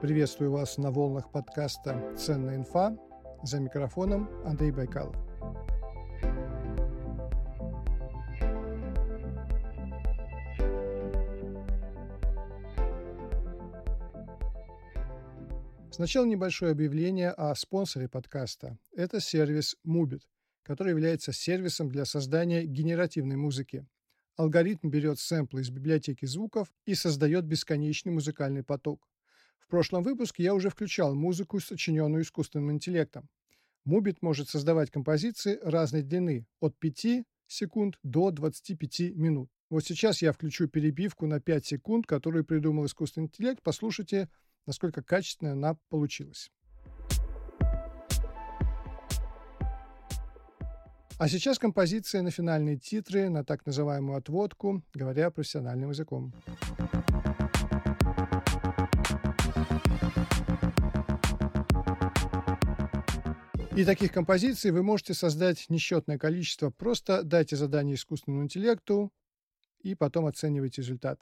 Приветствую вас на волнах подкаста «Ценная инфа». За микрофоном Андрей Байкалов. Сначала небольшое объявление о спонсоре подкаста. Это сервис Mubit, который является сервисом для создания генеративной музыки. Алгоритм берет сэмплы из библиотеки звуков и создает бесконечный музыкальный поток. В прошлом выпуске я уже включал музыку, сочиненную искусственным интеллектом. Mubit может создавать композиции разной длины, от 5 секунд до 25 минут. Вот сейчас я включу перебивку на 5 секунд, которую придумал искусственный интеллект. Послушайте, насколько качественно она получилась. А сейчас композиция на финальные титры, на так называемую отводку, говоря профессиональным языком. И таких композиций вы можете создать несчетное количество. Просто дайте задание искусственному интеллекту и потом оценивайте результат.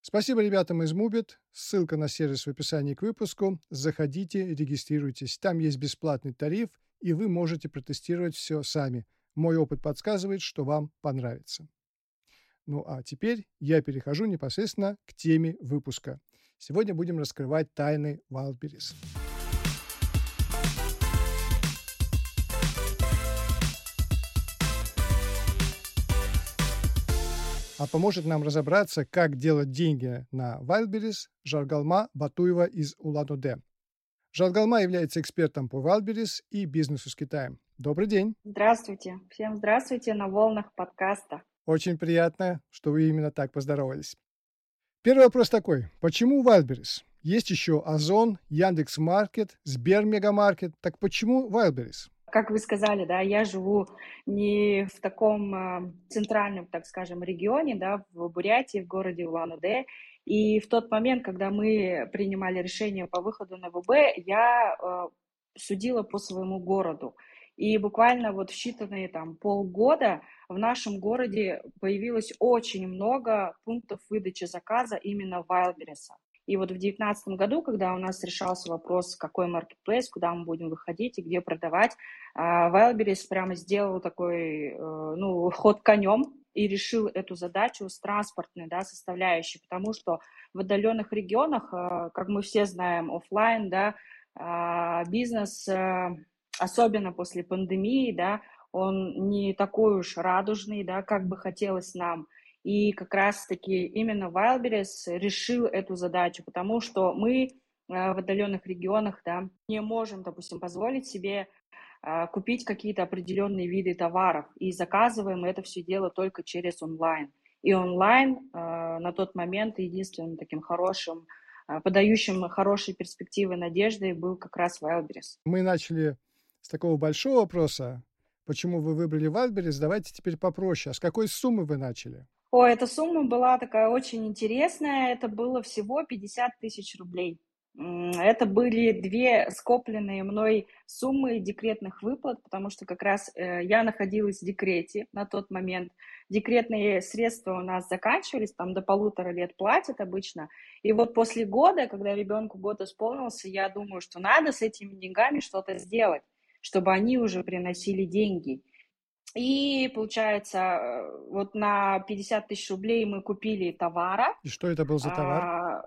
Спасибо ребятам из Mubit. Ссылка на сервис в описании к выпуску. Заходите, регистрируйтесь. Там есть бесплатный тариф, и вы можете протестировать все сами. Мой опыт подсказывает, что вам понравится. Ну а теперь я перехожу непосредственно к теме выпуска. Сегодня будем раскрывать тайны Wildberries. А поможет нам разобраться, как делать деньги на Wildberries Жаргалма Батуева из Улан-Удэ. Жаргалма является экспертом по Wildberries и бизнесу с Китаем. Добрый день. Здравствуйте. Всем здравствуйте на волнах подкаста. Очень приятно, что вы именно так поздоровались. Первый вопрос такой. Почему Wildberries? Есть еще Озон, Яндекс.Маркет, Сбермегамаркет. Так почему Wildberries? Как вы сказали, да, я живу не в таком э, центральном, так скажем, регионе, да, в Бурятии, в городе Улан-Удэ. И в тот момент, когда мы принимали решение по выходу на ВБ, я э, судила по своему городу. И буквально вот в считанные там полгода в нашем городе появилось очень много пунктов выдачи заказа именно Wildberries. И вот в 2019 году, когда у нас решался вопрос, какой маркетплейс, куда мы будем выходить и где продавать, а, Wildberries прямо сделал такой, э, ну, ход конем и решил эту задачу с транспортной да, составляющей, потому что в отдаленных регионах, э, как мы все знаем, офлайн, да, а, бизнес, э, особенно после пандемии, да, он не такой уж радужный, да, как бы хотелось нам – и как раз-таки именно Wildberries решил эту задачу, потому что мы э, в отдаленных регионах да, не можем, допустим, позволить себе э, купить какие-то определенные виды товаров и заказываем это все дело только через онлайн. И онлайн э, на тот момент единственным таким хорошим, подающим хорошие перспективы надежды был как раз Wildberries. Мы начали с такого большого вопроса, почему вы выбрали Wildberries. Давайте теперь попроще. А с какой суммы вы начали? О, эта сумма была такая очень интересная. Это было всего 50 тысяч рублей. Это были две скопленные мной суммы декретных выплат, потому что как раз э, я находилась в декрете на тот момент. Декретные средства у нас заканчивались, там до полутора лет платят обычно. И вот после года, когда ребенку год исполнился, я думаю, что надо с этими деньгами что-то сделать, чтобы они уже приносили деньги. И получается, э, вот на 50 тысяч рублей мы купили товара. И что это был за товар? А,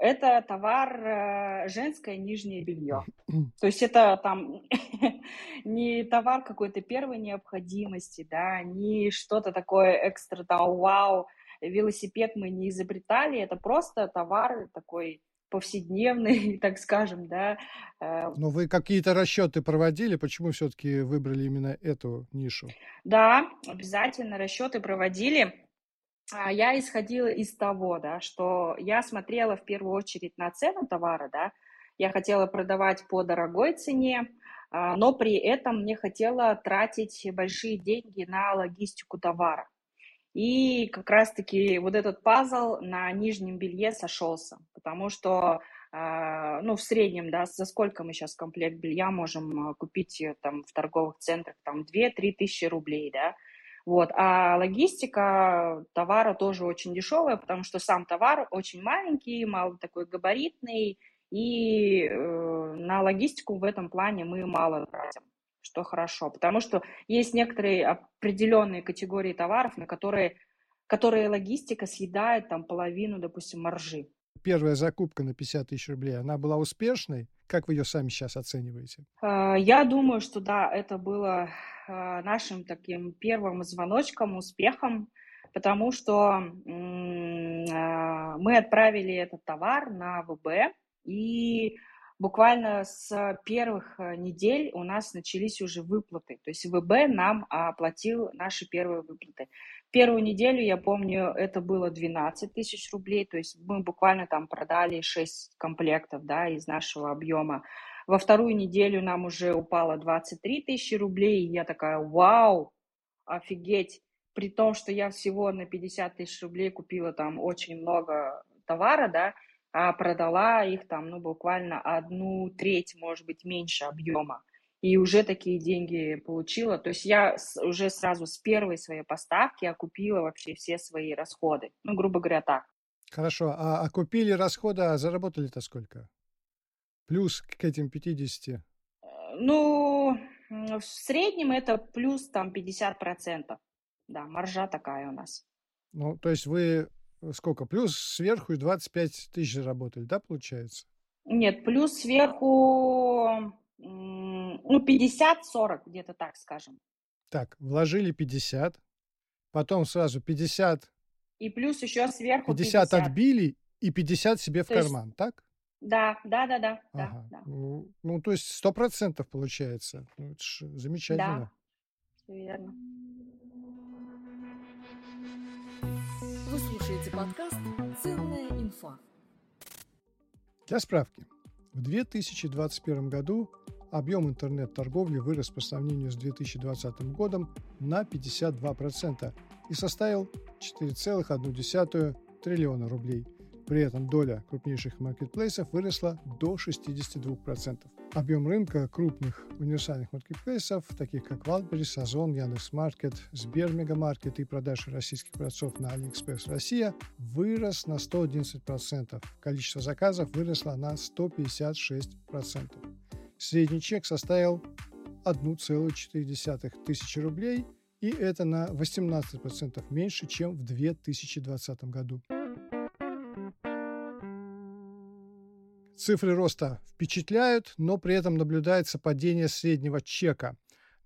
это товар э, женское нижнее белье. То есть это там не товар какой-то первой необходимости, да, не что-то такое экстра, там, вау, велосипед мы не изобретали, это просто товар такой повседневный, так скажем, да. Э, Но вы какие-то расчеты проводили, почему все-таки выбрали именно эту нишу? Да, обязательно расчеты проводили. А, я исходила из того, да, что я смотрела в первую очередь на цену товара, да, я хотела продавать по дорогой цене, а, но при этом мне хотела тратить большие деньги на логистику товара. И как раз-таки вот этот пазл на нижнем белье сошелся, потому что, э, ну, в среднем, да, за сколько мы сейчас комплект белья можем а, купить э, там в торговых центрах, там 2-3 тысячи рублей, да, Вот. А логистика товара тоже очень дешевая, потому что сам товар очень маленький, мало такой габаритный, и э, на логистику в этом плане мы мало тратим, что хорошо, потому что есть некоторые определенные категории товаров, на которые, которые логистика съедает там половину, допустим, маржи. Первая закупка на 50 тысяч рублей, она была успешной? Как вы ее сами сейчас оцениваете? А, я думаю, что да, это было а, нашим таким первым звоночком, успехом, потому что а, мы отправили этот товар на ВБ, и буквально с первых недель у нас начались уже выплаты. То есть ВБ нам оплатил наши первые выплаты. Первую неделю, я помню, это было 12 тысяч рублей, то есть мы буквально там продали 6 комплектов да, из нашего объема. Во вторую неделю нам уже упало 23 тысячи рублей, и я такая, вау, офигеть, при том, что я всего на 50 тысяч рублей купила там очень много товара, да, а продала их там, ну, буквально одну треть, может быть, меньше объема. И уже такие деньги получила. То есть я уже сразу с первой своей поставки окупила вообще все свои расходы. Ну, грубо говоря, так. Хорошо. А окупили расходы, а заработали-то сколько? Плюс к этим 50? Э, ну, в среднем это плюс там 50%. Да, маржа такая у нас. Ну, то есть вы сколько? Плюс сверху и 25 тысяч заработали, да, получается? Нет, плюс сверху, ну, 50-40, где-то так скажем. Так, вложили 50, потом сразу 50. И плюс еще сверху 50. 50 отбили и 50 себе в то карман, есть, так? Да, да, да, да. Ага. да. Ну, ну, то есть сто процентов получается. Ну, это ж замечательно. Да, верно. Вы слушаете подкаст «Ценная инфа». Для справки. В 2021 году объем интернет-торговли вырос по сравнению с 2020 годом на 52% и составил 4,1 триллиона рублей – при этом доля крупнейших маркетплейсов выросла до 62%. Объем рынка крупных универсальных маркетплейсов, таких как Wildberries, Озон, Яндекс.Маркет, Сбер Мегамаркет и продажи российских продавцов на AliExpress Россия, вырос на 111%. Количество заказов выросло на 156%. Средний чек составил 1,4 тысячи рублей, и это на 18% меньше, чем в 2020 году. Цифры роста впечатляют, но при этом наблюдается падение среднего чека.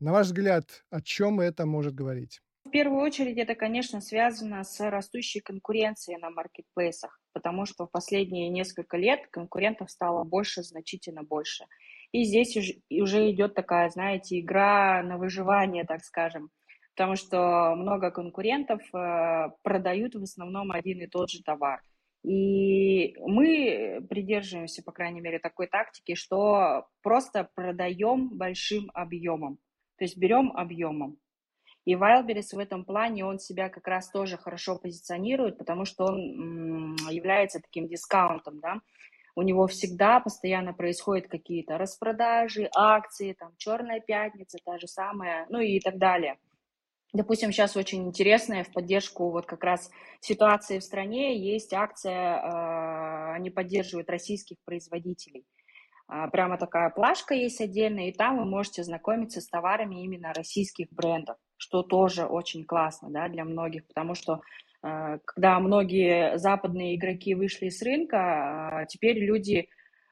На ваш взгляд, о чем это может говорить? В первую очередь это, конечно, связано с растущей конкуренцией на маркетплейсах, потому что в последние несколько лет конкурентов стало больше, значительно больше. И здесь уже идет такая, знаете, игра на выживание, так скажем, потому что много конкурентов э, продают в основном один и тот же товар. И мы придерживаемся, по крайней мере, такой тактики, что просто продаем большим объемом. То есть берем объемом. И Wildberries в этом плане, он себя как раз тоже хорошо позиционирует, потому что он является таким дискаунтом, да. У него всегда постоянно происходят какие-то распродажи, акции, там, черная пятница, та же самая, ну и так далее. Допустим, сейчас очень интересная в поддержку вот как раз ситуации в стране есть акция, э, они поддерживают российских производителей. Э, прямо такая плашка есть отдельная, и там вы можете знакомиться с товарами именно российских брендов, что тоже очень классно да, для многих, потому что э, когда многие западные игроки вышли с рынка, теперь люди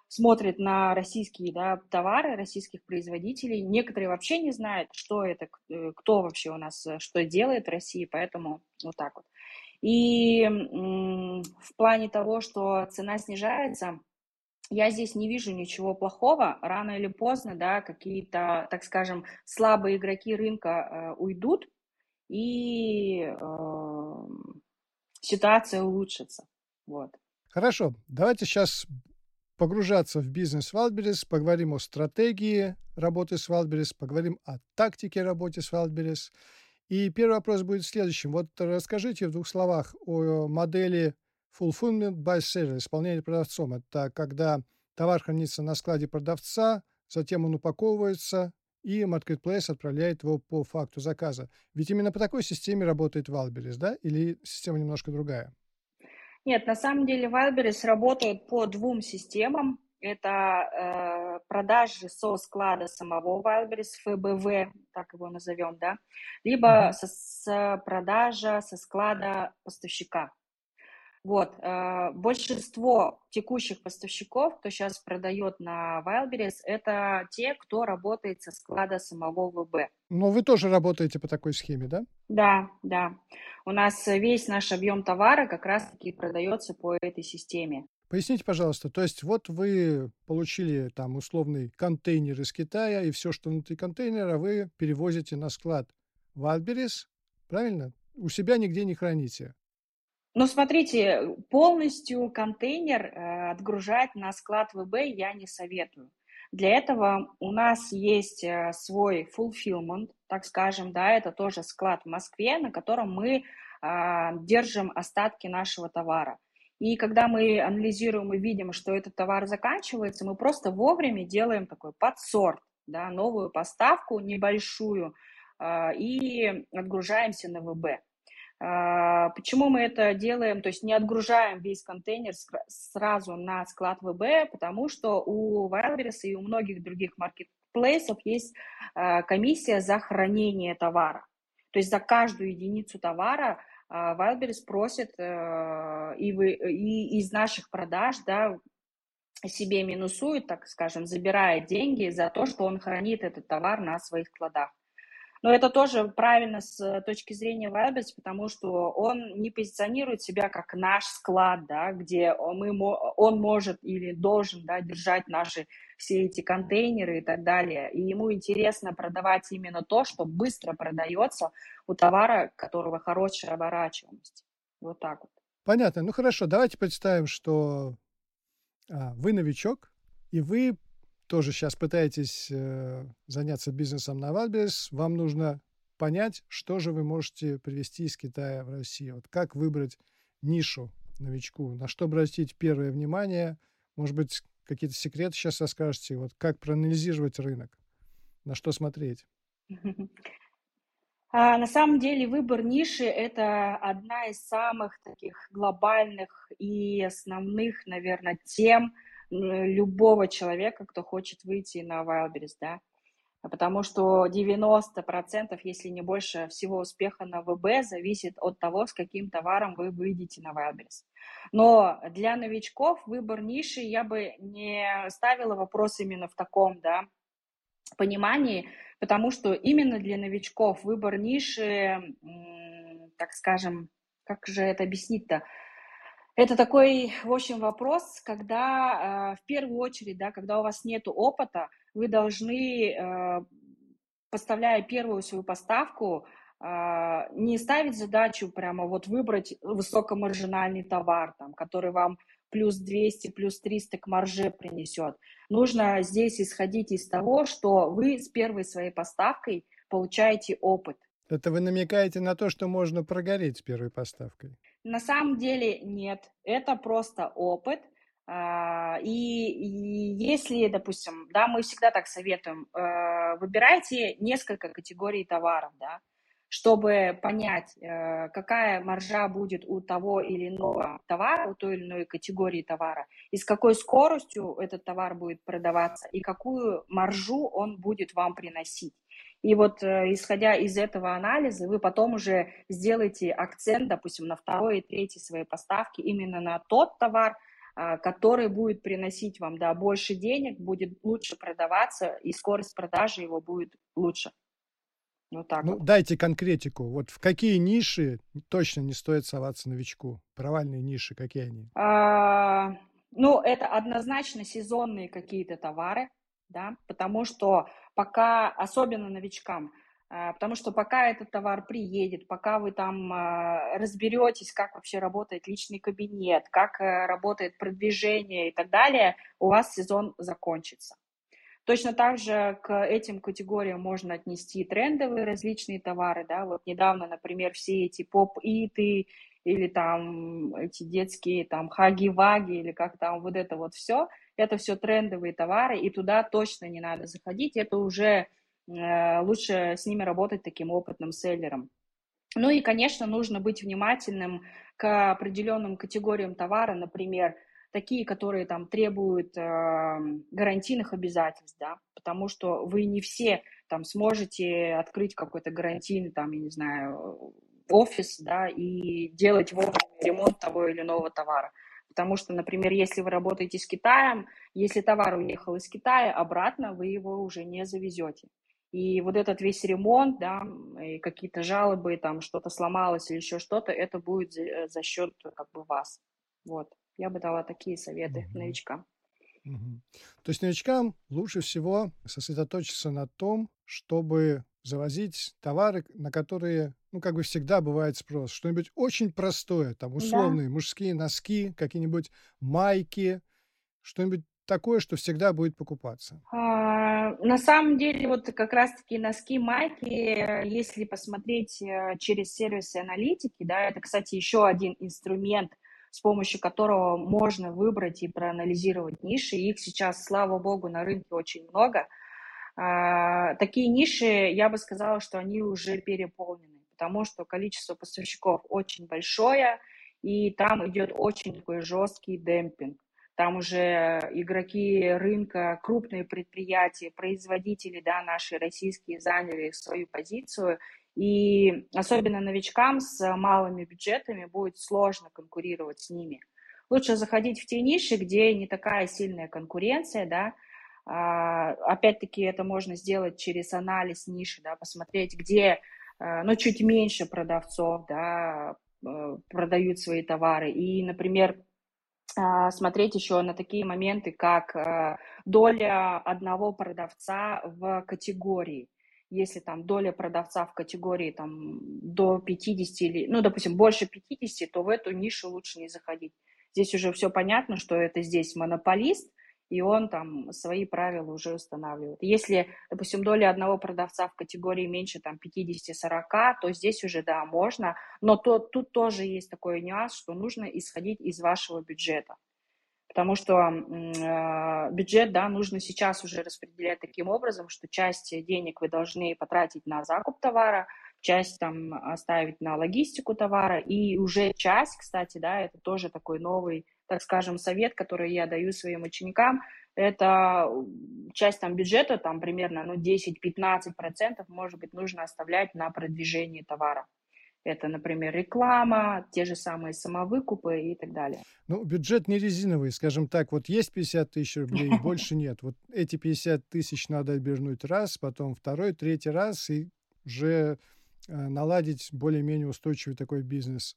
смотрят на российские да, товары российских производителей. Некоторые вообще не знают, что это, э, кто вообще у нас э, что делает в России, поэтому вот так вот. И в плане того, что цена снижается, я здесь не вижу ничего плохого. Рано или поздно, да, какие-то, так скажем, слабые игроки рынка э, уйдут, и э, ситуация улучшится. Вот. Хорошо, давайте сейчас погружаться в бизнес Wildberries, поговорим о стратегии работы с Wildberries, поговорим о тактике работы с Wildberries. И первый вопрос будет следующим. Вот расскажите в двух словах о модели Fulfillment by Seller, исполнение продавцом. Это когда товар хранится на складе продавца, затем он упаковывается и Marketplace отправляет его по факту заказа. Ведь именно по такой системе работает Wildberries, да? Или система немножко другая? Нет, на самом деле Wildberries работает по двум системам. Это э, продажи со склада самого Wildberries, ФБВ, так его назовем, да, либо mm-hmm. со, с продажа со склада поставщика. Вот, э, большинство текущих поставщиков, кто сейчас продает на Wildberries, это те, кто работает со склада самого ВБ. Но вы тоже работаете по такой схеме, да? Да, да. У нас весь наш объем товара как раз-таки продается по этой системе. Поясните, пожалуйста, то есть вот вы получили там условный контейнер из Китая, и все, что внутри контейнера, вы перевозите на склад Wildberries, правильно? У себя нигде не храните. Ну, смотрите, полностью контейнер э, отгружать на склад ВБ я не советую. Для этого у нас есть э, свой fulfillment, так скажем, да, это тоже склад в Москве, на котором мы э, держим остатки нашего товара. И когда мы анализируем и видим, что этот товар заканчивается, мы просто вовремя делаем такой подсорт, да, новую поставку небольшую э, и отгружаемся на ВБ. Э, почему мы это делаем, то есть не отгружаем весь контейнер сразу на склад ВБ, потому что у Wildberries и у многих других маркетплейсов есть э, комиссия за хранение товара. То есть за каждую единицу товара а, Wildberries просит и, вы, и из наших продаж, да, себе минусует, так скажем, забирает деньги за то, что он хранит этот товар на своих складах. Но это тоже правильно с точки зрения Wildberries, потому что он не позиционирует себя как наш склад, да, где мы, он может или должен да, держать наши все эти контейнеры и так далее. И ему интересно продавать именно то, что быстро продается у товара, которого хорошая оборачиваемость. Вот так вот. Понятно. Ну хорошо, давайте представим, что а, вы новичок, и вы тоже сейчас пытаетесь э, заняться бизнесом на Вальберс, вам нужно понять, что же вы можете привезти из Китая в Россию. Вот как выбрать нишу новичку, на что обратить первое внимание, может быть, какие-то секреты сейчас расскажете, вот как проанализировать рынок, на что смотреть? А, на самом деле выбор ниши – это одна из самых таких глобальных и основных, наверное, тем любого человека, кто хочет выйти на Wildberries, да, потому что 90%, если не больше всего успеха на ВБ зависит от того, с каким товаром вы выйдете на Wildberries. Но для новичков выбор ниши я бы не ставила вопрос именно в таком, да, понимании, потому что именно для новичков выбор ниши, так скажем, как же это объяснить-то, это такой, в общем, вопрос, когда э, в первую очередь, да, когда у вас нет опыта, вы должны, э, поставляя первую свою поставку, э, не ставить задачу прямо вот выбрать высокомаржинальный товар, там, который вам плюс 200, плюс 300 к марже принесет. Нужно здесь исходить из того, что вы с первой своей поставкой получаете опыт. Это вы намекаете на то, что можно прогореть с первой поставкой? На самом деле нет, это просто опыт. А, и, если, допустим, да, мы всегда так советуем, э, выбирайте несколько категорий товаров, да, чтобы понять, э, какая маржа будет у того или иного товара, у той или иной категории товара, и с какой скоростью этот товар будет продаваться, и какую маржу он будет вам приносить. И вот э, исходя из этого анализа, вы потом уже сделаете акцент, допустим, на второй и третьей своей поставки именно на тот товар, а, который будет приносить вам да, больше денег, будет лучше продаваться, и скорость продажи его будет лучше. Вот так ну, вот. дайте конкретику. Вот в какие ниши точно не стоит соваться новичку? Провальные ниши, какие они? А, ну, это однозначно сезонные какие-то товары, да, потому что пока, особенно новичкам, а, потому что пока этот товар приедет, пока вы там а, разберетесь, как вообще работает личный кабинет, как э, работает продвижение и так далее, у вас сезон закончится. Точно так же к этим категориям можно отнести трендовые различные товары, да, вот недавно, например, все эти поп-иты или там эти детские там хаги-ваги или как там вот это вот все – это все трендовые товары, и туда точно не надо заходить, это уже э, лучше с ними работать таким опытным селлером. Ну и, конечно, нужно быть внимательным к определенным категориям товара, например, такие, которые там требуют э, гарантийных обязательств, да, потому что вы не все там сможете открыть какой-то гарантийный, там, я не знаю, офис, да, и делать вовремя ремонт того или иного товара. Потому что, например, если вы работаете с Китаем, если товар уехал из Китая, обратно вы его уже не завезете. И вот этот весь ремонт, да, и какие-то жалобы, там что-то сломалось или еще что-то, это будет за, э, за счет как бы вас. Вот. Я бы дала такие советы mm-hmm. новичкам. Mm-hmm. То есть новичкам лучше всего сосредоточиться на том, чтобы завозить товары, на которые, ну, как бы всегда бывает спрос. Что-нибудь очень простое, там, условные да. мужские носки, какие-нибудь майки, что-нибудь такое, что всегда будет покупаться? А, на самом деле, вот как раз-таки носки, майки, если посмотреть э, через сервисы аналитики, да, это, кстати, еще один инструмент, с помощью которого можно выбрать и проанализировать ниши. Их сейчас, слава богу, на рынке очень много. А, такие ниши, я бы сказала, что они уже переполнены, потому что количество поставщиков очень большое, и там идет очень такой жесткий демпинг. Там уже игроки рынка, крупные предприятия, производители, да, наши российские заняли свою позицию. И особенно новичкам с малыми бюджетами будет сложно конкурировать с ними. Лучше заходить в те ниши, где не такая сильная конкуренция, да, а, опять-таки это можно сделать через анализ ниши, да, посмотреть, где, а, ну, чуть меньше продавцов, да, э, продают свои товары. И, например, а, смотреть еще на такие моменты, как э, доля одного продавца в категории. Если там доля продавца в категории там, до 50 или, ну, допустим, больше 50, то в эту нишу лучше не заходить. Здесь уже все понятно, что это здесь монополист, и он там свои правила уже устанавливает. Если, допустим, доля одного продавца в категории меньше там 50-40, то здесь уже, да, можно, но то, тут тоже есть такой нюанс, что нужно исходить из вашего бюджета. Потому что э, бюджет, да, нужно сейчас уже распределять таким образом, что часть денег вы должны потратить на закуп товара, часть там оставить на логистику товара, и уже часть, кстати, да, это тоже такой новый, так скажем, совет, который я даю своим ученикам, это часть там бюджета, там примерно ну, 10-15% может быть нужно оставлять на продвижение товара. Это, например, реклама, те же самые самовыкупы и так далее. Ну, бюджет не резиновый, скажем так, вот есть 50 тысяч рублей, больше нет. Вот эти 50 тысяч надо обернуть раз, потом второй, третий раз, и уже Э, наладить более-менее устойчивый такой бизнес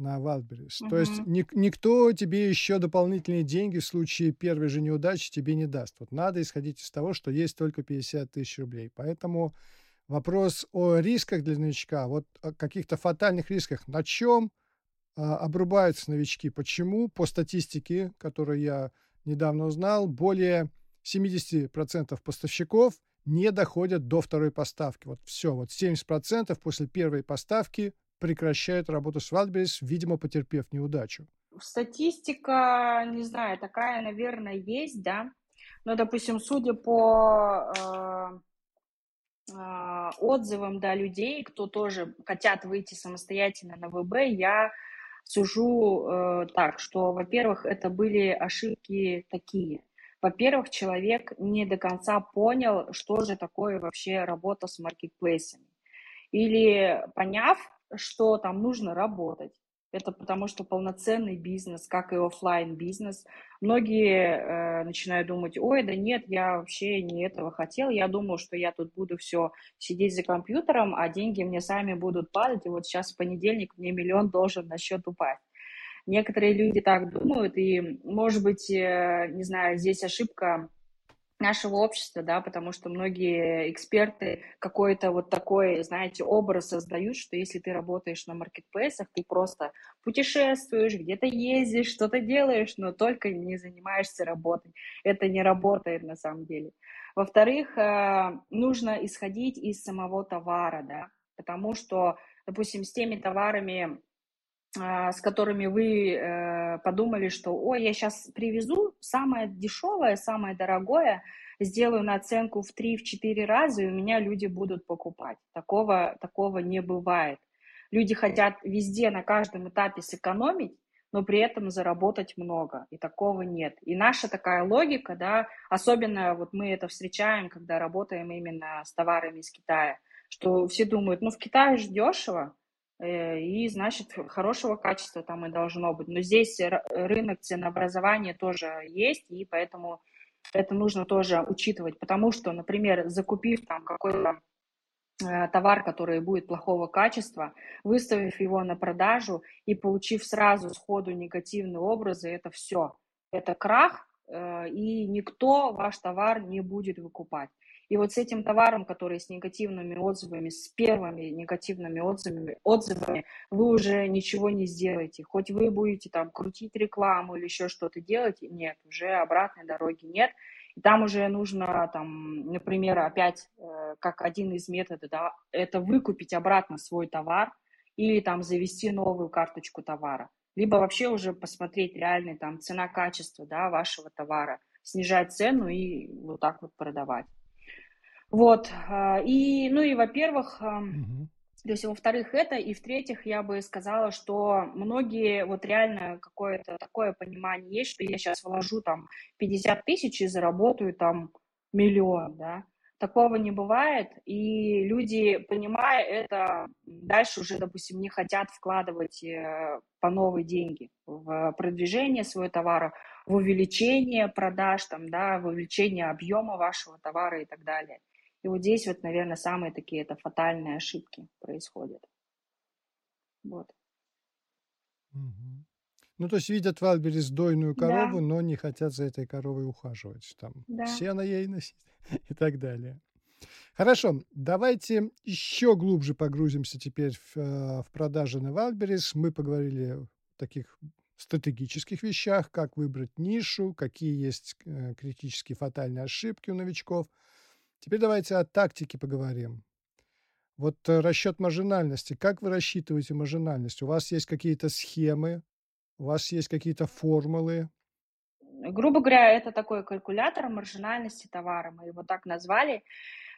на Wildberries. Угу. То есть ни, никто тебе еще дополнительные деньги в случае первой же неудачи тебе не даст. Вот надо исходить из того, что есть только 50 тысяч рублей. Поэтому вопрос о рисках для новичка, вот о каких-то фатальных рисках, на чем а, обрубаются новички, почему по статистике, которую я недавно узнал, более 70% поставщиков – не доходят до второй поставки. Вот все, вот 70% после первой поставки прекращают работу с Wildberries, видимо, потерпев неудачу. Статистика, не знаю, такая, наверное, есть, да. Но, допустим, судя по э, э, отзывам да, людей, кто тоже хотят выйти самостоятельно на ВБ, я сужу э, так, что, во-первых, это были ошибки такие. Во-первых, человек не до конца понял, что же такое вообще работа с маркетплейсами. Или поняв, что там нужно работать, это потому что полноценный бизнес, как и офлайн бизнес. Многие э, начинают думать, ой, да нет, я вообще не этого хотел, я думал, что я тут буду все сидеть за компьютером, а деньги мне сами будут падать, и вот сейчас в понедельник мне миллион должен на счет упасть. Некоторые люди так думают, и, может быть, э, не знаю, здесь ошибка нашего общества, да, потому что многие эксперты какой-то вот такой, знаете, образ создают, что если ты работаешь на маркетплейсах, ты просто путешествуешь, где-то ездишь, что-то делаешь, но только не занимаешься работой. Это не работает на самом деле. Во-вторых, э, нужно исходить из самого товара, да, потому что, допустим, с теми товарами, с которыми вы э, подумали, что, ой, я сейчас привезу самое дешевое, самое дорогое, сделаю наценку в 3-4 раза, и у меня люди будут покупать. Такого, такого не бывает. Люди хотят везде, на каждом этапе сэкономить, но при этом заработать много, и такого нет. И наша такая логика, да, особенно вот мы это встречаем, когда работаем именно с товарами из Китая, что все думают, ну в Китае же дешево, и значит хорошего качества там и должно быть. Но здесь рынок ценообразования тоже есть, и поэтому это нужно тоже учитывать, потому что, например, закупив там какой-то Э, товар, который будет плохого качества, выставив его на продажу и получив сразу сходу негативные образы, это все. Это крах, э, и никто ваш товар не будет выкупать. И вот с этим товаром, который с негативными отзывами, с первыми негативными отзывами, отзывами, вы уже ничего не сделаете. Хоть вы будете там крутить рекламу или еще что-то делать, нет, уже обратной дороги нет. И там уже нужно, там, например, опять, э, как один из методов, да, это выкупить обратно свой товар или там завести новую карточку товара. Либо вообще уже посмотреть реальный там цена-качество да, вашего товара, снижать цену и вот так вот продавать. Вот. Э, и, ну и, во-первых, угу. То есть, во-вторых, это, и в-третьих, я бы сказала, что многие, вот реально какое-то такое понимание есть, что я сейчас вложу там 50 тысяч и заработаю там миллион, да. Такого не бывает, и люди, понимая это, дальше уже, допустим, не хотят вкладывать э, по новые деньги в продвижение своего товара, в увеличение продаж, там, да, в увеличение объема вашего товара и так далее. И вот здесь вот, наверное, самые такие это фатальные ошибки происходят. Вот. Угу. Ну, то есть видят в Альберис дойную корову, да. но не хотят за этой коровой ухаживать. Там да. сено ей носить и так далее. Хорошо, давайте еще глубже погрузимся теперь в, э, в продажи на Валберис. Мы поговорили о таких стратегических вещах, как выбрать нишу, какие есть э, критические фатальные ошибки у новичков – Теперь давайте о тактике поговорим. Вот э, расчет маржинальности. Как вы рассчитываете маржинальность? У вас есть какие-то схемы, у вас есть какие-то формулы? Грубо говоря, это такой калькулятор маржинальности товара. Мы его так назвали.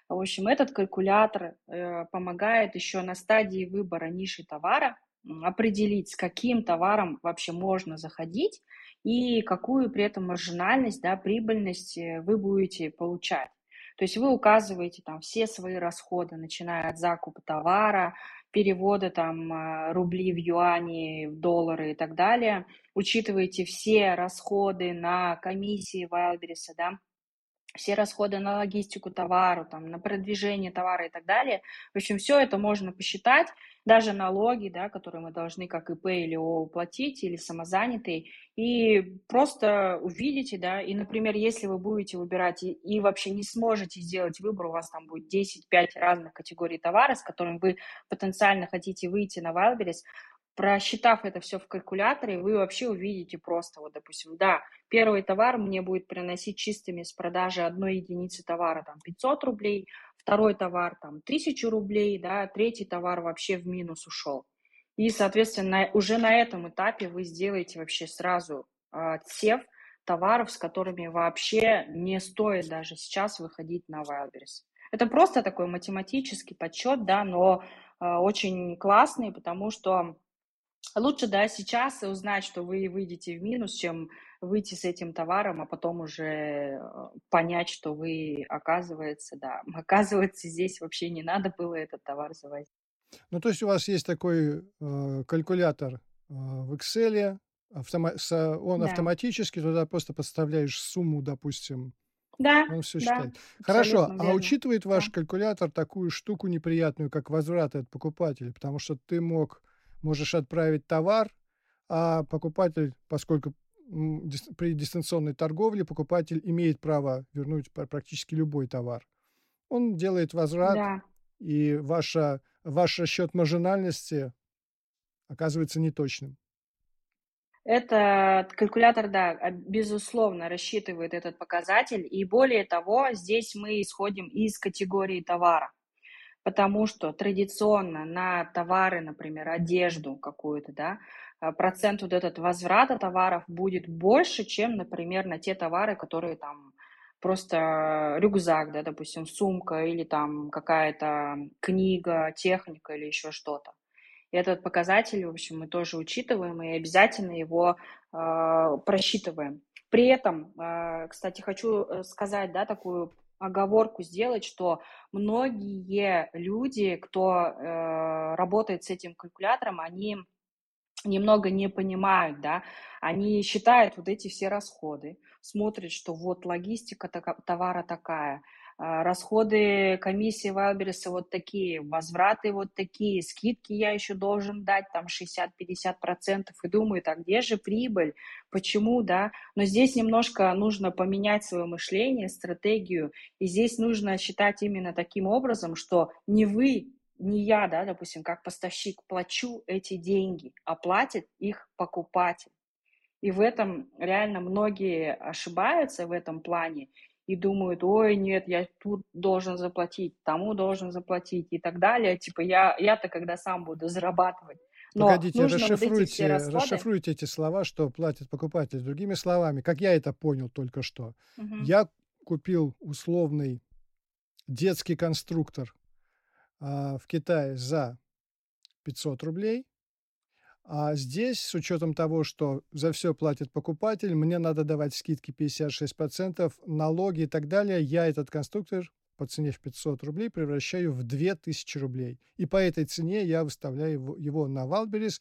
В общем, этот калькулятор э, помогает еще на стадии выбора ниши товара определить, с каким товаром вообще можно заходить и какую при этом маржинальность, да, прибыльность э, вы будете получать. То есть вы указываете там все свои расходы, начиная от закупа товара, перевода там а, рубли в юани, в доллары и так далее, учитываете все расходы на комиссии Wildberries, да, все расходы на логистику товара, там, на продвижение товара и так далее. В общем, все это можно посчитать, даже налоги, да, которые мы должны как ИП или ООО платить, или самозанятый, и просто увидите, да, и, например, если вы будете выбирать и, и вообще не сможете сделать выбор, у вас там будет 10-5 разных категорий товара, с которыми вы потенциально хотите выйти на Wildberries, просчитав это все в калькуляторе, вы вообще увидите просто, вот, допустим, да, первый товар мне будет приносить чистыми с продажи одной единицы товара там 500 рублей, второй товар там 1000 рублей, да, третий товар вообще в минус ушел. И, соответственно, уже на этом этапе вы сделаете вообще сразу э, сев товаров, с которыми вообще не стоит даже сейчас выходить на Wildberries. Это просто такой математический подсчет, да, но э, очень классный, потому что Лучше, да, сейчас узнать, что вы выйдете в минус, чем выйти с этим товаром, а потом уже э, понять, что вы, оказывается, да, оказывается, здесь вообще не надо было этот товар завозить. Ну, то есть у вас есть такой э, калькулятор э, в Excel, автома- он да. автоматически туда просто подставляешь сумму, допустим, да, он все да, считает. Хорошо, а верно. учитывает ваш да. калькулятор такую штуку неприятную, как возвраты от покупателя? Потому что ты мог можешь отправить товар, а покупатель, поскольку при дистанционной торговле покупатель имеет право вернуть практически любой товар. Он делает возврат, да. и ваша, ваш расчет маржинальности оказывается неточным. Это калькулятор, да, безусловно, рассчитывает этот показатель. И более того, здесь мы исходим из категории товара. Потому что традиционно на товары, например, одежду какую-то, да, а, процент вот этот возврата товаров будет больше, чем, например, на те товары, которые там просто рюкзак, да, допустим, сумка или там какая-то книга, техника или еще что-то. Этот показатель, в общем, мы тоже учитываем и обязательно его э, просчитываем. При этом, э, кстати, хочу э, сказать, да, такую оговорку сделать, что многие люди, кто э, работает с этим калькулятором, они немного не понимают, да, они считают вот эти все расходы, смотрят, что вот логистика товара такая, расходы комиссии Вайлбериса вот такие, возвраты вот такие, скидки я еще должен дать там 60-50% и думаю, так где же прибыль, почему, да, но здесь немножко нужно поменять свое мышление, стратегию, и здесь нужно считать именно таким образом, что не вы не я, да, допустим, как поставщик плачу эти деньги, а платит их покупатель. И в этом реально многие ошибаются в этом плане и думают, ой, нет, я тут должен заплатить, тому должен заплатить и так далее. Типа я, я-то когда сам буду зарабатывать. Но Погодите, расшифруйте, вот эти расшифруйте эти слова, что платит покупатель. Другими словами, как я это понял только что. Угу. Я купил условный детский конструктор а, в Китае за 500 рублей, а здесь, с учетом того, что за все платит покупатель, мне надо давать скидки 56%, налоги и так далее, я этот конструктор по цене в 500 рублей превращаю в 2000 рублей. И по этой цене я выставляю его, его на Валберис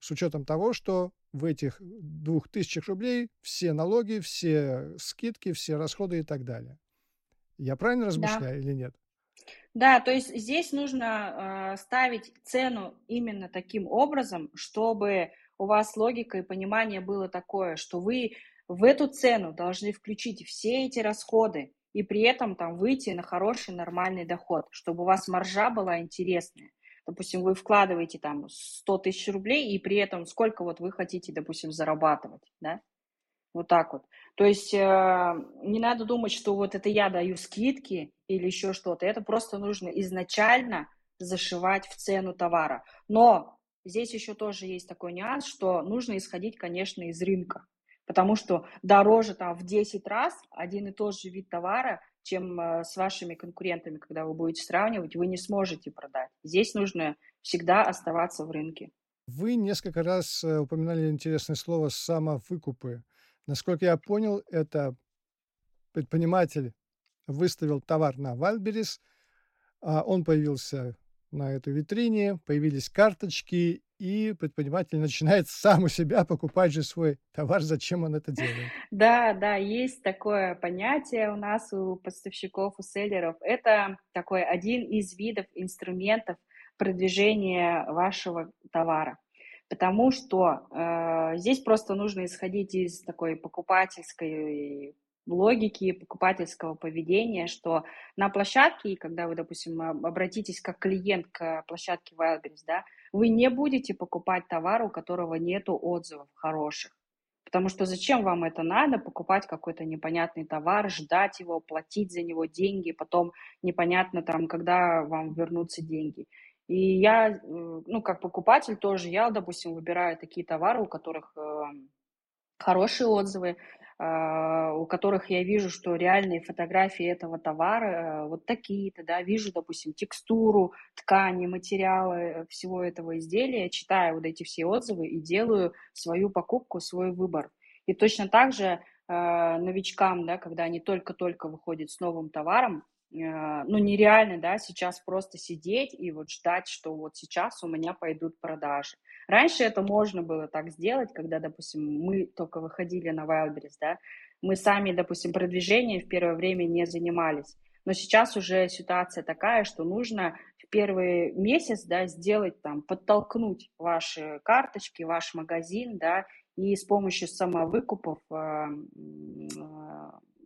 с учетом того, что в этих 2000 рублей все налоги, все скидки, все расходы и так далее. Я правильно размышляю да. или нет? Да, то есть здесь нужно э, ставить цену именно таким образом, чтобы у вас логика и понимание было такое, что вы в эту цену должны включить все эти расходы и при этом там выйти на хороший нормальный доход, чтобы у вас маржа была интересная. Допустим, вы вкладываете там 100 тысяч рублей, и при этом сколько вот вы хотите, допустим, зарабатывать, да? Вот так вот. То есть э, не надо думать, что вот это я даю скидки или еще что-то. Это просто нужно изначально зашивать в цену товара. Но здесь еще тоже есть такой нюанс, что нужно исходить, конечно, из рынка. Потому что дороже там в 10 раз один и тот же вид товара, чем э, с вашими конкурентами, когда вы будете сравнивать, вы не сможете продать. Здесь нужно всегда оставаться в рынке. Вы несколько раз э, упоминали интересное слово «самовыкупы». Насколько я понял, это предприниматель выставил товар на Вальберис, а он появился на этой витрине, появились карточки, и предприниматель начинает сам у себя покупать же свой товар. Зачем он это делает? Да, да, есть такое понятие у нас, у поставщиков, у селлеров. Это такой один из видов инструментов продвижения вашего товара потому что э, здесь просто нужно исходить из такой покупательской логики, покупательского поведения, что на площадке, когда вы, допустим, обратитесь как клиент к площадке Wildberries, да, вы не будете покупать товар, у которого нету отзывов хороших. Потому что зачем вам это надо, покупать какой-то непонятный товар, ждать его, платить за него деньги, потом непонятно там, когда вам вернутся деньги. И я, э, ну, как покупатель тоже, я, допустим, выбираю такие товары, у которых э, хорошие отзывы, у которых я вижу, что реальные фотографии этого товара э, вот такие-то, да, вижу, допустим, текстуру, ткани, материалы всего этого изделия, читаю вот эти все отзывы и делаю свою покупку, свой выбор. И точно так же э, новичкам, да, когда они только-только выходят с новым товаром, Э, ну, нереально, да, сейчас просто сидеть и вот ждать, что вот сейчас у меня пойдут продажи. Раньше это можно было так сделать, когда, допустим, мы только выходили на Wildberries, да, мы сами, допустим, продвижением в первое время не занимались. Но сейчас уже ситуация такая, что нужно в первый месяц, да, сделать там, подтолкнуть ваши карточки, ваш магазин, да, и с помощью самовыкупов э,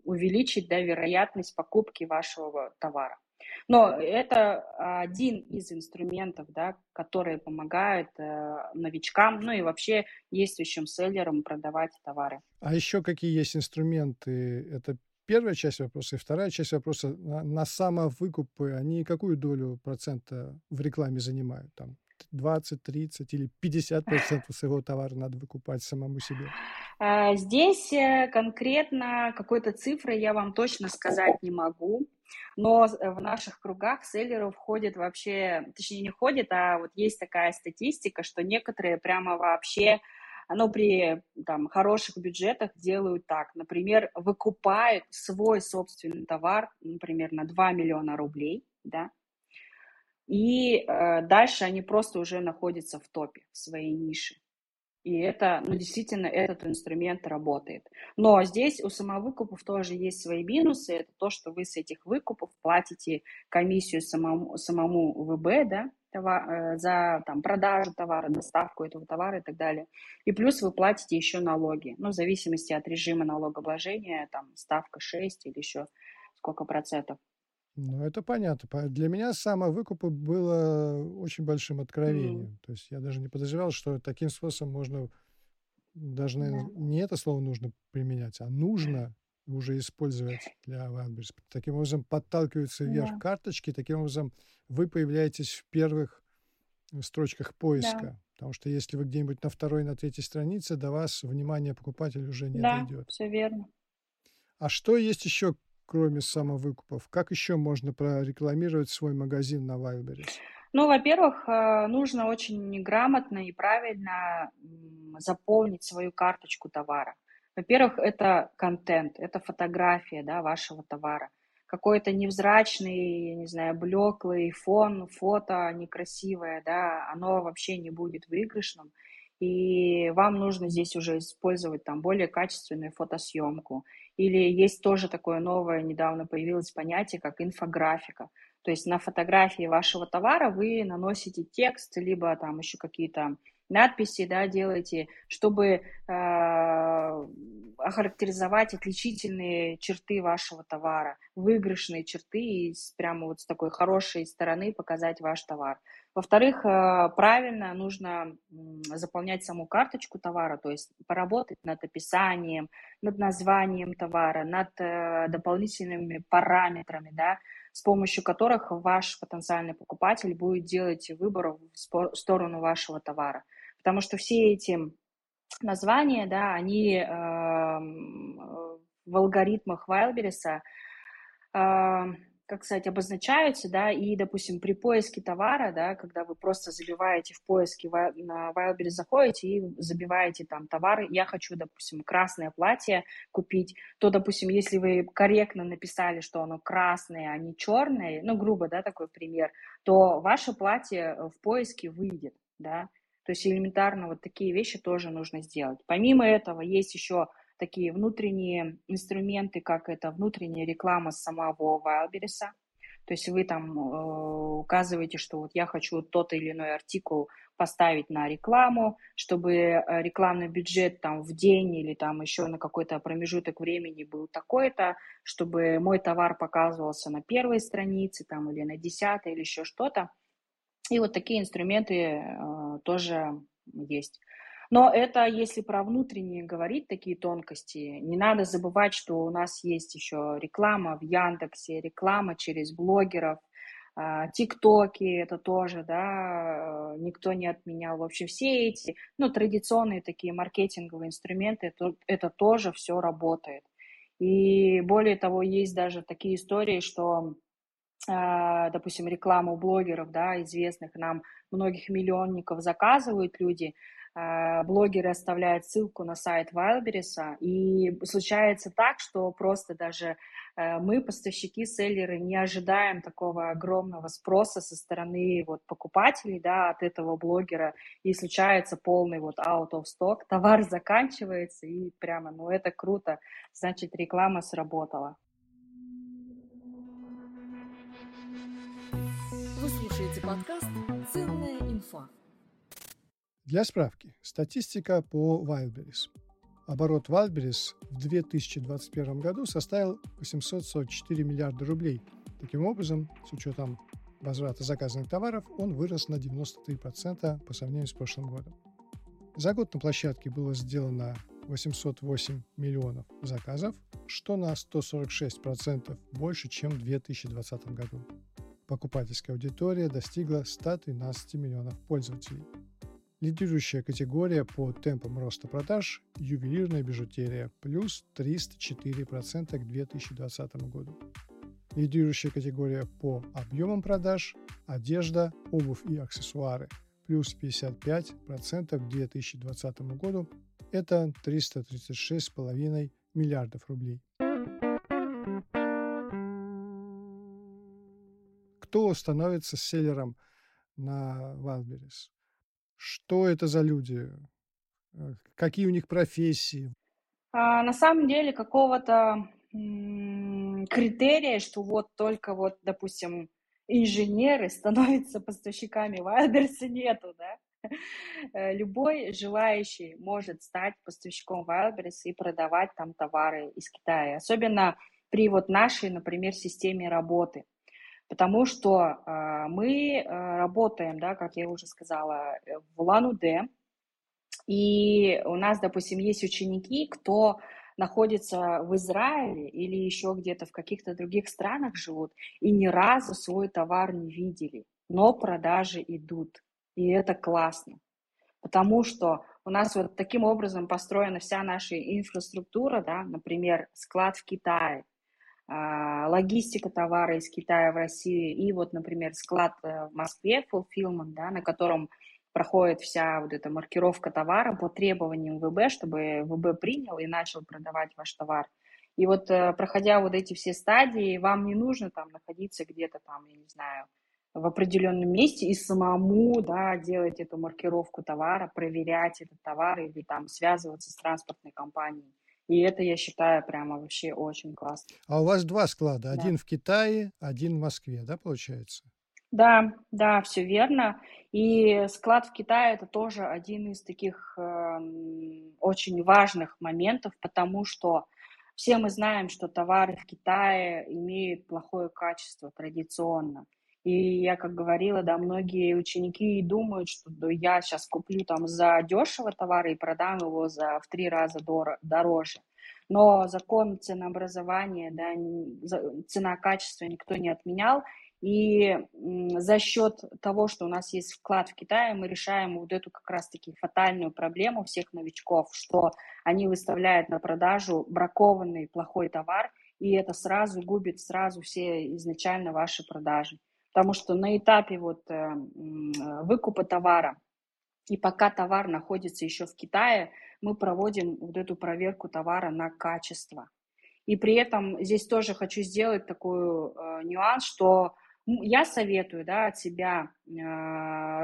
увеличить да, вероятность покупки вашего товара. Но это один из инструментов, да, которые помогают э, новичкам, ну и вообще действующим селлерам продавать товары. А еще какие есть инструменты? Это первая часть вопроса. И вторая часть вопроса. На, на самовыкупы, они какую долю процента в рекламе занимают? Там 20, 30 или 50 процентов своего товара надо выкупать самому себе? А, здесь э, конкретно какой-то цифры я вам точно сказать не могу, но в наших кругах селлеров входит вообще, точнее не ходит, а вот есть такая статистика, что некоторые прямо вообще ну, при там, хороших бюджетах делают так. Например, выкупают свой собственный товар, например, на 2 миллиона рублей, да, и э, дальше они просто уже находятся в топе в своей нише. И это, ну, действительно, этот инструмент работает. Но здесь у самовыкупов тоже есть свои минусы. Это то, что вы с этих выкупов платите комиссию самому, самому ВБ, да, э, за там, продажу товара, доставку этого товара и так далее. И плюс вы платите еще налоги. Ну, в зависимости от режима налогообложения, там, ставка 6 или еще сколько процентов. Ну, это понятно. Для меня самовыкупы было очень большим откровением. То есть я даже не подозревал, что таким способом можно, даже, Да. наверное, не это слово нужно применять, а нужно уже использовать для Wildberries. Таким образом, подталкиваются вверх Да. карточки, таким образом вы появляетесь в первых э, строчках Да. поиска. Потому что если вы где-нибудь на второй, на третьей странице, до вас внимание покупателя уже не Да, дойдет. все верно. А что есть еще, кроме самовыкупов? Как еще можно прорекламировать свой магазин на Wildberries? Ну, во-первых, э, нужно очень грамотно и правильно заполнить свою карточку товара. Во-первых, это контент, это фотография, да, вашего товара. Какой-то невзрачный, я не знаю, блеклый фон, фото некрасивое, да, оно вообще не будет выигрышным. И вам нужно здесь уже использовать там более качественную фотосъемку. Или есть тоже такое новое, недавно появилось понятие, как инфографика. То есть на фотографии вашего товара вы наносите текст, либо там еще какие-то надписи, да, делаете, чтобы э, охарактеризовать отличительные черты вашего товара, выигрышные черты и прямо вот с такой хорошей стороны показать ваш товар. Во-вторых, э, правильно нужно заполнять саму карточку товара, то есть поработать над описанием, над названием товара, над э, дополнительными параметрами, да, с помощью которых ваш потенциальный покупатель будет делать выбор в сторону вашего товара. Потому что все эти названия, да, они эм, в алгоритмах э, как сказать, обозначаются, да, и, допустим, при поиске товара, да, когда вы просто забиваете в поиске на Wildberries заходите и забиваете там товары, я хочу, допустим, красное платье купить, то, допустим, если вы корректно написали, что оно красное, а не черное, ну, грубо, да, такой пример, то ваше платье в поиске выйдет, да, то есть элементарно вот такие вещи тоже нужно сделать. Помимо этого есть еще такие внутренние инструменты, как это внутренняя реклама самого Wildberries. То есть вы там э, указываете, что вот я хочу тот или иной артикул поставить на рекламу, чтобы э, рекламный бюджет там в день или там еще на какой-то промежуток времени был такой-то, чтобы мой товар показывался на первой странице там или на десятой или еще что-то. И вот такие инструменты э, тоже есть. Но это если про внутренние говорить, такие тонкости, не надо забывать, что у нас есть еще реклама в Яндексе, реклама через блогеров, а, ТикТоки, это тоже, да, никто не отменял. В общем, все эти, ну, традиционные такие маркетинговые инструменты, это, это тоже все работает. И более того, есть даже такие истории, что а, допустим, рекламу блогеров, да, известных нам, многих миллионников заказывают люди, блогеры оставляют ссылку на сайт Wildberries, и случается так, что просто даже э, мы, поставщики, селлеры, не ожидаем такого огромного спроса со стороны вот покупателей, да, от этого блогера, и случается полный вот out of stock, товар заканчивается, и прямо, ну это круто, значит, реклама сработала. Вы слушаете подкаст «Ценная инфа». Для справки, статистика по Wildberries. Оборот Wildberries в 2021 году составил 844 миллиарда рублей. Таким образом, с учетом возврата заказанных товаров, он вырос на 93% по сравнению с прошлым годом. За год на площадке было сделано 808 миллионов заказов, что на 146% больше, чем в 2020 году. Покупательская аудитория достигла 113 миллионов пользователей. Лидирующая категория по темпам роста продаж – ювелирная бижутерия, плюс 304% к 2020 году. Лидирующая категория по объемам продаж – одежда, обувь и аксессуары, плюс 55% к 2020 году. Это 336,5 миллиардов рублей. Кто становится селлером на Wildberries? Что это за люди? Э, какие у них профессии? А, на самом деле какого-то критерия, что вот только вот, допустим, инженеры становятся поставщиками Wildberries нету, да? Э, любой желающий может стать поставщиком Wildberries и продавать там товары из Китая. Особенно при вот нашей, например, системе работы потому что э, мы э, работаем, да, как я уже сказала, э, в Улан-Удэ, и у нас, допустим, есть ученики, кто находится в Израиле или еще где-то в каких-то других странах живут и ни разу свой товар не видели, но продажи идут, и это классно, потому что у нас вот таким образом построена вся наша инфраструктура, да, например, склад в Китае, логистика товара из Китая в Россию и вот, например, склад э, в Москве, fulfillment, да, на котором проходит вся вот эта маркировка товара по требованиям ВБ, чтобы ВБ принял и начал продавать ваш товар. И вот э, проходя вот эти все стадии, вам не нужно там находиться где-то там, я не знаю, в определенном месте и самому, да, делать эту маркировку товара, проверять этот товар или там связываться с транспортной компанией. И это, я считаю, прямо вообще очень классно. А у вас два склада. Да. Один в Китае, один в Москве, да, получается? Да, да, все верно. И склад в Китае это тоже один из таких э, очень важных моментов, потому что все мы знаем, что товары в Китае имеют плохое качество традиционно. И я, как говорила, да, многие ученики думают, что да, я сейчас куплю там за дешево товары и продам его за в три раза дороже. Но закон ценообразования, да, цена-качество никто не отменял. И за счет того, что у нас есть вклад в Китае, мы решаем вот эту как раз-таки фатальную проблему всех новичков, что они выставляют на продажу бракованный плохой товар, и это сразу губит сразу все изначально ваши продажи. Потому что на этапе вот э, выкупа товара и пока товар находится еще в Китае, мы проводим вот эту проверку товара на качество. И при этом здесь тоже хочу сделать такой э, нюанс, что я советую да, от себя э,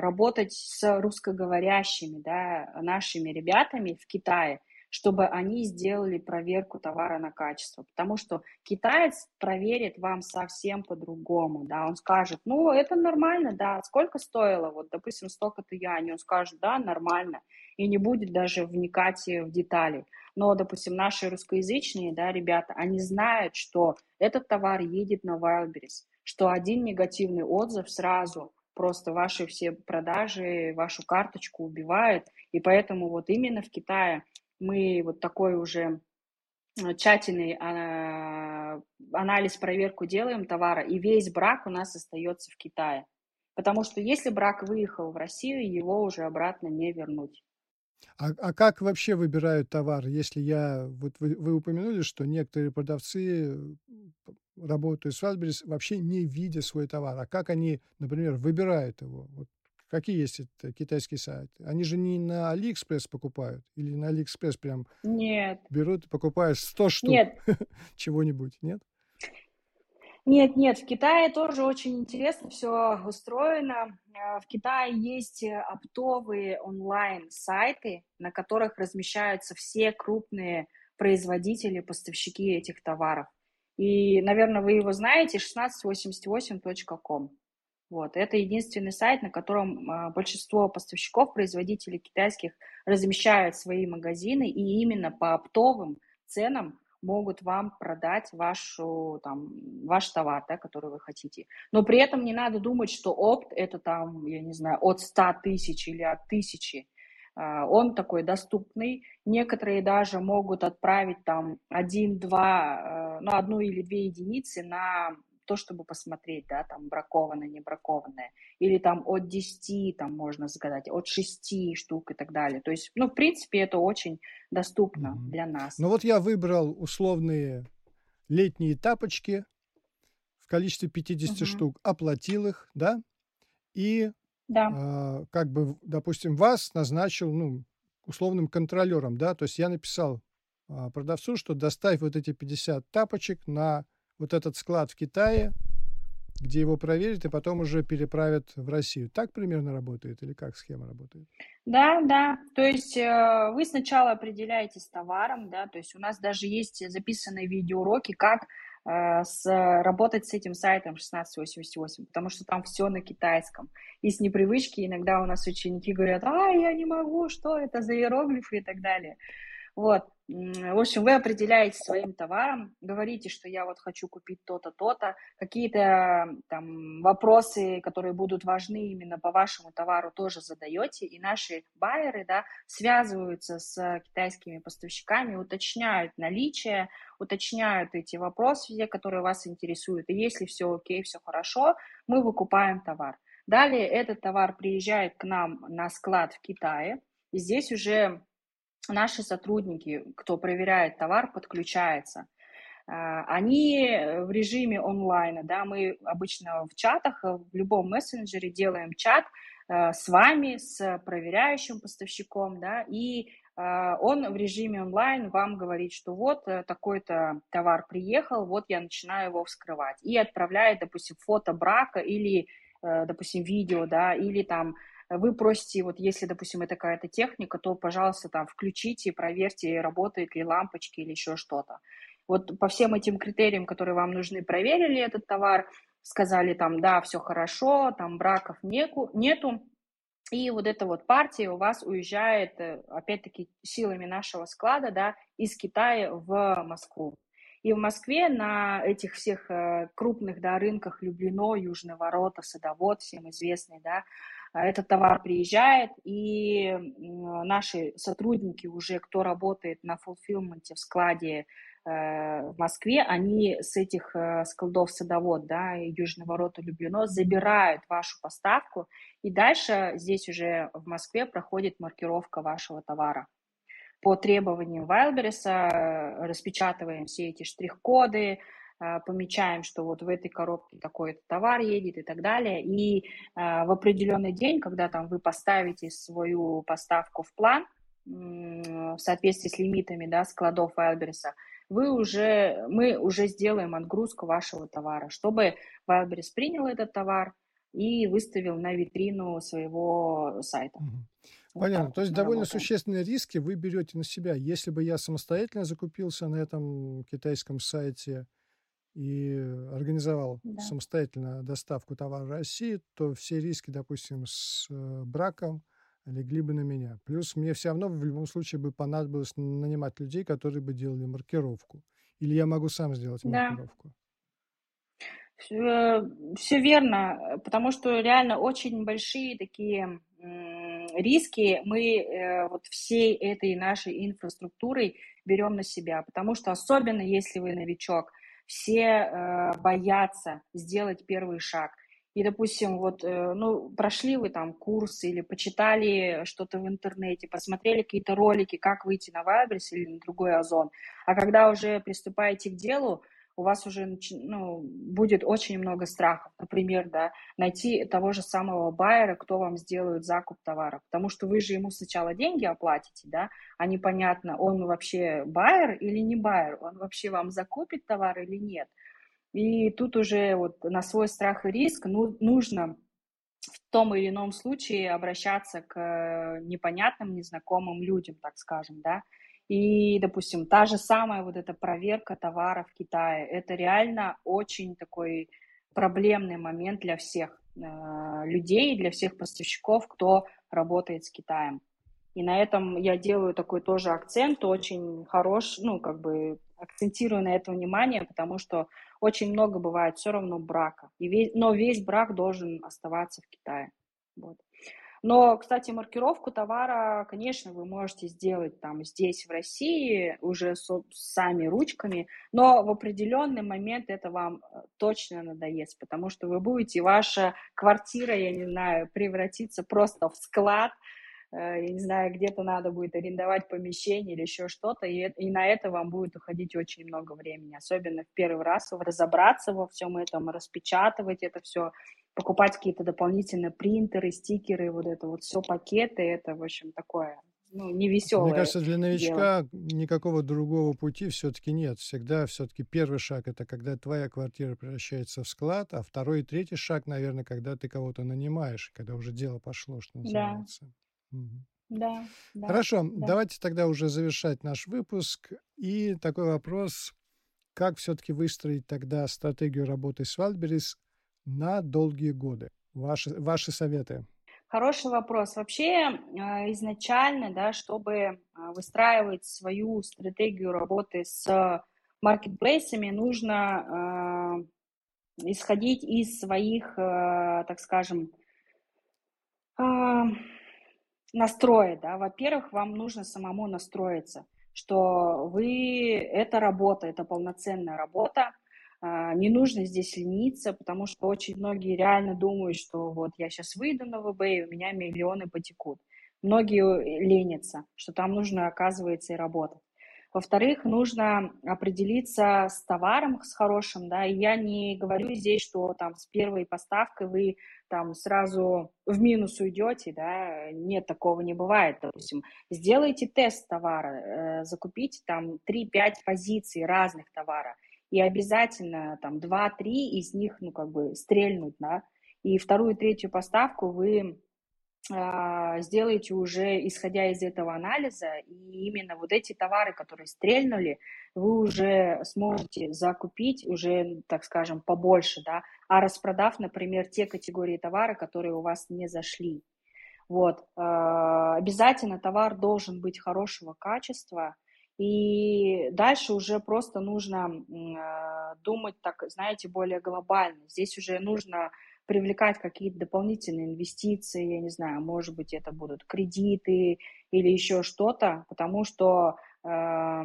работать с русскоговорящими да, нашими ребятами в Китае, чтобы они сделали проверку товара на качество. Потому что китаец проверит вам совсем по-другому, да, он скажет, ну, это нормально, да, сколько стоило, вот, допустим, столько-то юаней, он скажет, да, нормально, и не будет даже вникать в детали. Но, допустим, наши русскоязычные, да, ребята, они знают, что этот товар едет на Wildberries, что один негативный отзыв сразу просто ваши все продажи, вашу карточку убивает, и поэтому вот именно в Китае мы вот такой уже э, тщательный а, анализ, проверку делаем товара, и весь брак у нас остается в Китае. Потому что если брак выехал в Россию, его уже обратно не вернуть. А, а как вообще выбирают товар? Если я, вот вы, вы упомянули, что некоторые продавцы работают с Wildberries, вообще не видя свой товар. А как они, например, выбирают его? Вот Какие есть это китайские сайты? Они же не на Алиэкспресс покупают? Или на Алиэкспресс прям нет. берут и покупают 100 штук нет. чего-нибудь, нет? Нет, нет, в Китае тоже очень интересно все устроено. Э, в Китае есть оптовые онлайн-сайты, на которых размещаются все крупные производители, поставщики этих товаров. И, наверное, вы его знаете, 1688.com. Вот. Это единственный сайт, на котором а, большинство поставщиков, производителей китайских размещают свои магазины и именно по оптовым ценам могут вам продать вашу, там, ваш товар, да, который вы хотите. Но при этом не надо думать, что опт это там, я не знаю, от 100 тысяч или от тысячи. а, он такой доступный. Некоторые даже могут отправить там один-два, ну, одну или две единицы на то, чтобы посмотреть, да, там бракованное, не бракованное, или там от 10, там можно загадать, от 6 штук и так далее. То есть, ну, в принципе, это очень доступно mm-hmm. для нас. Ну вот я выбрал условные летние тапочки в количестве 50 mm-hmm. штук, оплатил их, да, и да. а, как бы, допустим, вас назначил, ну, условным контролером, да, то есть я написал а, продавцу, что доставь вот эти 50 тапочек на вот этот склад в Китае, где его проверят и потом уже переправят в Россию. Так примерно работает или как схема работает? Да, да. То есть э, вы сначала определяетесь товаром, да, то есть у нас даже есть записанные видеоуроки, как э, с, работать с этим сайтом 1688, потому что там все на китайском. И с непривычки иногда у нас ученики говорят, а, я не могу, что это за иероглифы и так далее. Вот. В общем, вы определяете своим товаром, говорите, что я вот хочу купить то-то, то-то, какие-то там вопросы, которые будут важны именно по вашему товару, тоже задаете, и наши байеры, да, связываются с китайскими поставщиками, уточняют наличие, уточняют эти вопросы, все, которые вас интересуют, и если все окей, все хорошо, мы выкупаем товар. Далее этот товар приезжает к нам на склад в Китае, и здесь уже наши сотрудники, кто проверяет товар, подключается. А, они в режиме онлайна, да, мы обычно в чатах, в любом мессенджере делаем чат э, с вами, с проверяющим поставщиком, да, и он в режиме онлайн вам говорит, что вот э, такой-то товар приехал, вот я начинаю его вскрывать. И отправляет, допустим, фото брака или, э, допустим, видео, да, или там вы просите, вот если, допустим, это какая-то техника, то, пожалуйста, там включите, проверьте, работает ли лампочки или еще что-то. Вот по всем этим критериям, которые вам нужны, проверили этот товар, сказали там, да, все хорошо, там браков неку, нету, и вот эта вот партия у вас уезжает, э, опять-таки, силами нашего склада, да, из Китая в Москву. И в Москве на этих всех э, крупных да, рынках Люблино, Южные ворота, Садовод, всем известный, да, этот товар приезжает, и наши сотрудники уже, кто работает на фулфилменте в складе э, в Москве, они с этих э, складов садовод, да, Южный ворота Люблино, забирают вашу поставку, и дальше здесь уже в Москве проходит маркировка вашего товара. По требованиям Вайлбериса э, распечатываем все эти штрих-коды, а, помечаем, что вот в этой коробке такой-то товар едет и так далее. И а, в определенный день, когда там вы поставите свою поставку в план в соответствии с лимитами да, складов Wildberries, вы уже, мы уже сделаем отгрузку вашего товара, чтобы Wildberries принял этот товар и выставил на витрину своего сайта. Понятно. Вот То есть довольно работаем. существенные риски вы берете на себя. Если бы я самостоятельно закупился на этом китайском сайте, и организовал да. самостоятельно доставку товара в России, то все риски, допустим, с э, браком легли бы на меня. Плюс мне все равно в любом случае бы понадобилось нанимать людей, которые бы делали маркировку. Или я могу сам сделать да. маркировку. Все, все верно, потому что реально очень большие такие риски мы э, вот всей этой нашей инфраструктурой берем на себя, потому что особенно если вы новичок, все э, боятся сделать первый шаг. И, допустим, вот, э, ну, прошли вы там курс или почитали что-то в интернете, посмотрели какие-то ролики, как выйти на Вайбрис или на другой Озон, а когда уже приступаете к делу, у вас уже ну, будет очень много страхов. Например, да, найти того же самого байера, кто вам сделает закуп товара. Потому что вы же ему сначала деньги оплатите, да, а непонятно, он вообще байер или не байер, он вообще вам закупит товар или нет. И тут уже вот на свой страх и риск ну, нужно в том или ином случае обращаться к непонятным, незнакомым людям, так скажем, да, и, допустим, та же самая вот эта проверка товара в Китае, это реально очень такой проблемный момент для всех э, людей, для всех поставщиков, кто работает с Китаем. И на этом я делаю такой тоже акцент, очень хорош, ну, как бы акцентирую на это внимание, потому что очень много бывает все равно брака. И весь, но весь брак должен оставаться в Китае. Вот. Но, кстати, маркировку товара, конечно, вы можете сделать там здесь, в России, уже с, сами ручками, но в определенный момент это вам э, точно надоест, потому что вы будете, ваша квартира, я не знаю, превратиться просто в склад, э, я не знаю, где-то надо будет арендовать помещение или еще что-то, и, и на это вам будет уходить очень много времени, особенно в первый раз разобраться во всем этом, распечатывать это все, покупать какие-то дополнительные принтеры, стикеры, вот это вот все пакеты, это, в общем, такое, ну, не веселое. Мне кажется, для новичка дело. никакого другого пути все-таки нет. Всегда все-таки первый шаг это когда твоя квартира превращается в склад, а второй и третий шаг, наверное, когда ты кого-то нанимаешь, когда уже дело пошло, что называется. Да. Угу. Да, да, Хорошо, да. давайте тогда уже завершать наш выпуск. И такой вопрос, как все-таки выстроить тогда стратегию работы с Wildberries на долгие годы? Ваши, ваши советы. Хороший вопрос. Вообще а, изначально, да, чтобы а, выстраивать свою стратегию работы с маркетплейсами, нужно э, исходить из своих, э, так скажем, э, настроек. Да. Во-первых, вам нужно самому настроиться, что вы это работа, это полноценная работа, не нужно здесь лениться, потому что очень многие реально думают, что вот я сейчас выйду на ВБ, и у меня миллионы потекут. Многие ленятся, что там нужно, оказывается, и работать. Во-вторых, нужно определиться с товаром, с хорошим, да, и я не говорю здесь, что там с первой поставкой вы там сразу в минус уйдете, да, нет, такого не бывает, допустим. Сделайте тест товара, э, закупите там 3-5 позиций разных товара, и обязательно там 2-3 из них, ну, как бы стрельнуть, да, и вторую, третью поставку вы э, сделаете уже исходя из этого анализа, и именно вот эти товары, которые стрельнули, вы уже сможете закупить уже, так скажем, побольше, да, а распродав, например, те категории товара, которые у вас не зашли. Вот, э, обязательно товар должен быть хорошего качества, и дальше уже просто нужно э, думать, так, знаете, более глобально. Здесь уже нужно привлекать какие-то дополнительные инвестиции, я не знаю, может быть, это будут кредиты или еще что-то, потому что э,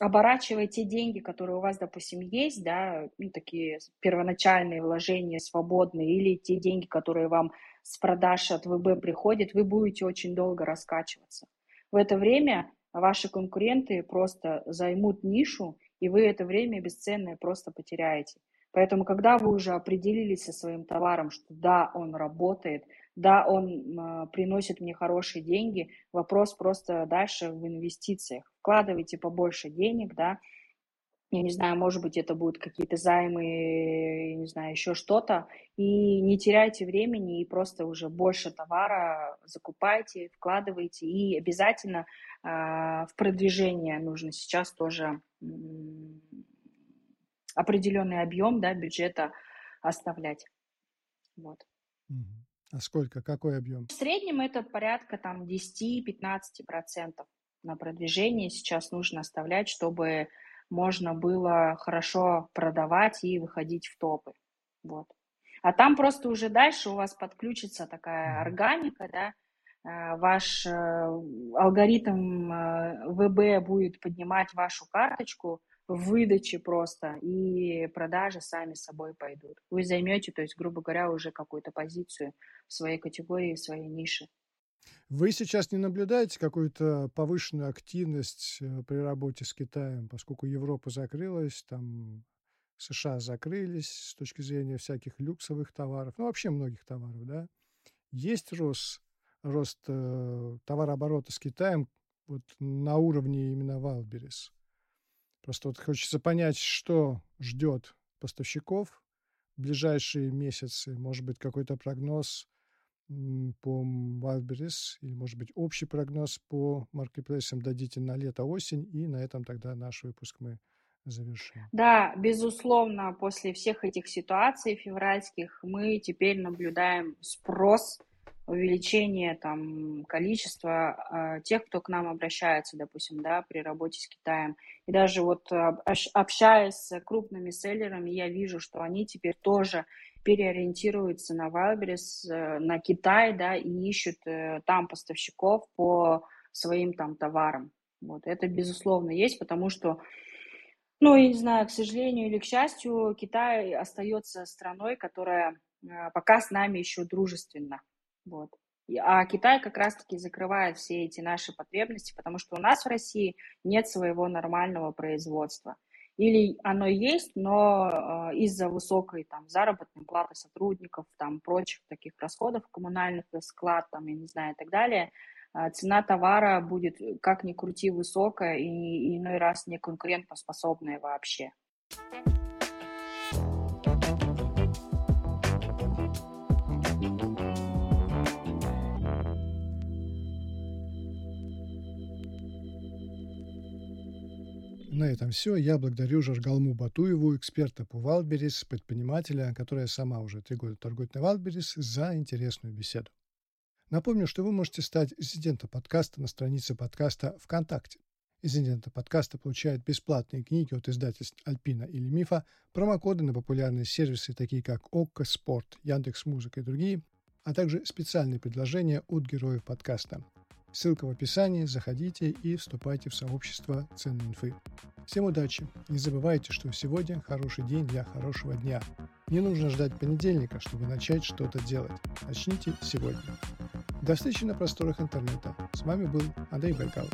оборачивая те деньги, которые у вас, допустим, есть, да, ну, такие первоначальные вложения свободные, или те деньги, которые вам с продаж от ВБ приходят, вы будете очень долго раскачиваться. В это время ваши конкуренты просто займут нишу, и вы это время бесценное просто потеряете. Поэтому, когда вы уже определились со своим товаром, что да, он работает, да, он э, приносит мне хорошие деньги, вопрос просто дальше в инвестициях. Вкладывайте побольше денег, да, я не знаю, может быть, это будут какие-то займы, я не знаю, еще что-то, и не теряйте времени, и просто уже больше товара закупайте, вкладывайте, и обязательно э, в продвижение нужно сейчас тоже э, определенный объем да, бюджета оставлять. Вот. А сколько? Какой объем? В среднем это порядка там 10-15% на продвижение сейчас нужно оставлять, чтобы можно было хорошо продавать и выходить в топы. Вот. А там просто уже дальше у вас подключится такая органика, да, э, ваш э, алгоритм э, ВБ будет поднимать вашу карточку в выдаче просто, и продажи сами собой пойдут. Вы займете, то есть, грубо говоря, уже какую-то позицию в своей категории, в своей нише. Вы сейчас не наблюдаете какую-то повышенную активность э, при работе с Китаем, поскольку Европа закрылась, там США закрылись с точки зрения всяких люксовых товаров, ну вообще многих товаров, да? Есть рост, рост э, товарооборота с Китаем вот на уровне именно Валберис. Просто вот хочется понять, что ждет поставщиков в ближайшие месяцы, может быть, какой-то прогноз по Wildberries, или, может быть, общий прогноз по маркетплейсам дадите на лето-осень, и на этом тогда наш выпуск мы завершим. Да, безусловно, после всех этих ситуаций февральских мы теперь наблюдаем спрос увеличение там, количества э, тех, кто к нам обращается, допустим, да, при работе с Китаем. И даже вот э, общаясь с крупными селлерами, я вижу, что они теперь тоже переориентируются на Wildberries, э, на Китай, да, и ищут э, там поставщиков по своим там товарам. Вот это безусловно есть, потому что, ну, я не знаю, к сожалению или к счастью, Китай остается страной, которая э, пока с нами еще дружественна. Вот. А Китай как раз-таки закрывает все эти наши потребности, потому что у нас в России нет своего нормального производства. Или оно есть, но э, из-за высокой там, заработной платы сотрудников, там, прочих таких расходов коммунальных, склад, там, я не знаю, и так далее, э, цена товара будет, как ни крути, высокая и, иной раз не конкурентоспособная вообще. На этом все. Я благодарю Жаргалму Батуеву, эксперта по Валберис, предпринимателя, которая сама уже три года торгует на Валберис, за интересную беседу. Напомню, что вы можете стать резидентом подкаста на странице подкаста ВКонтакте. Резиденты подкаста получают бесплатные книги от издательств Альпина или Мифа, промокоды на популярные сервисы, такие как ОККО, Спорт, Яндекс Музыка и другие, а также специальные предложения от героев подкаста – Ссылка в описании, заходите и вступайте в сообщество ценной инфы. Всем удачи! Не забывайте, что сегодня хороший день для хорошего дня. Не нужно ждать понедельника, чтобы начать что-то делать. Начните сегодня. До встречи на просторах интернета. С вами был Андрей Байкал.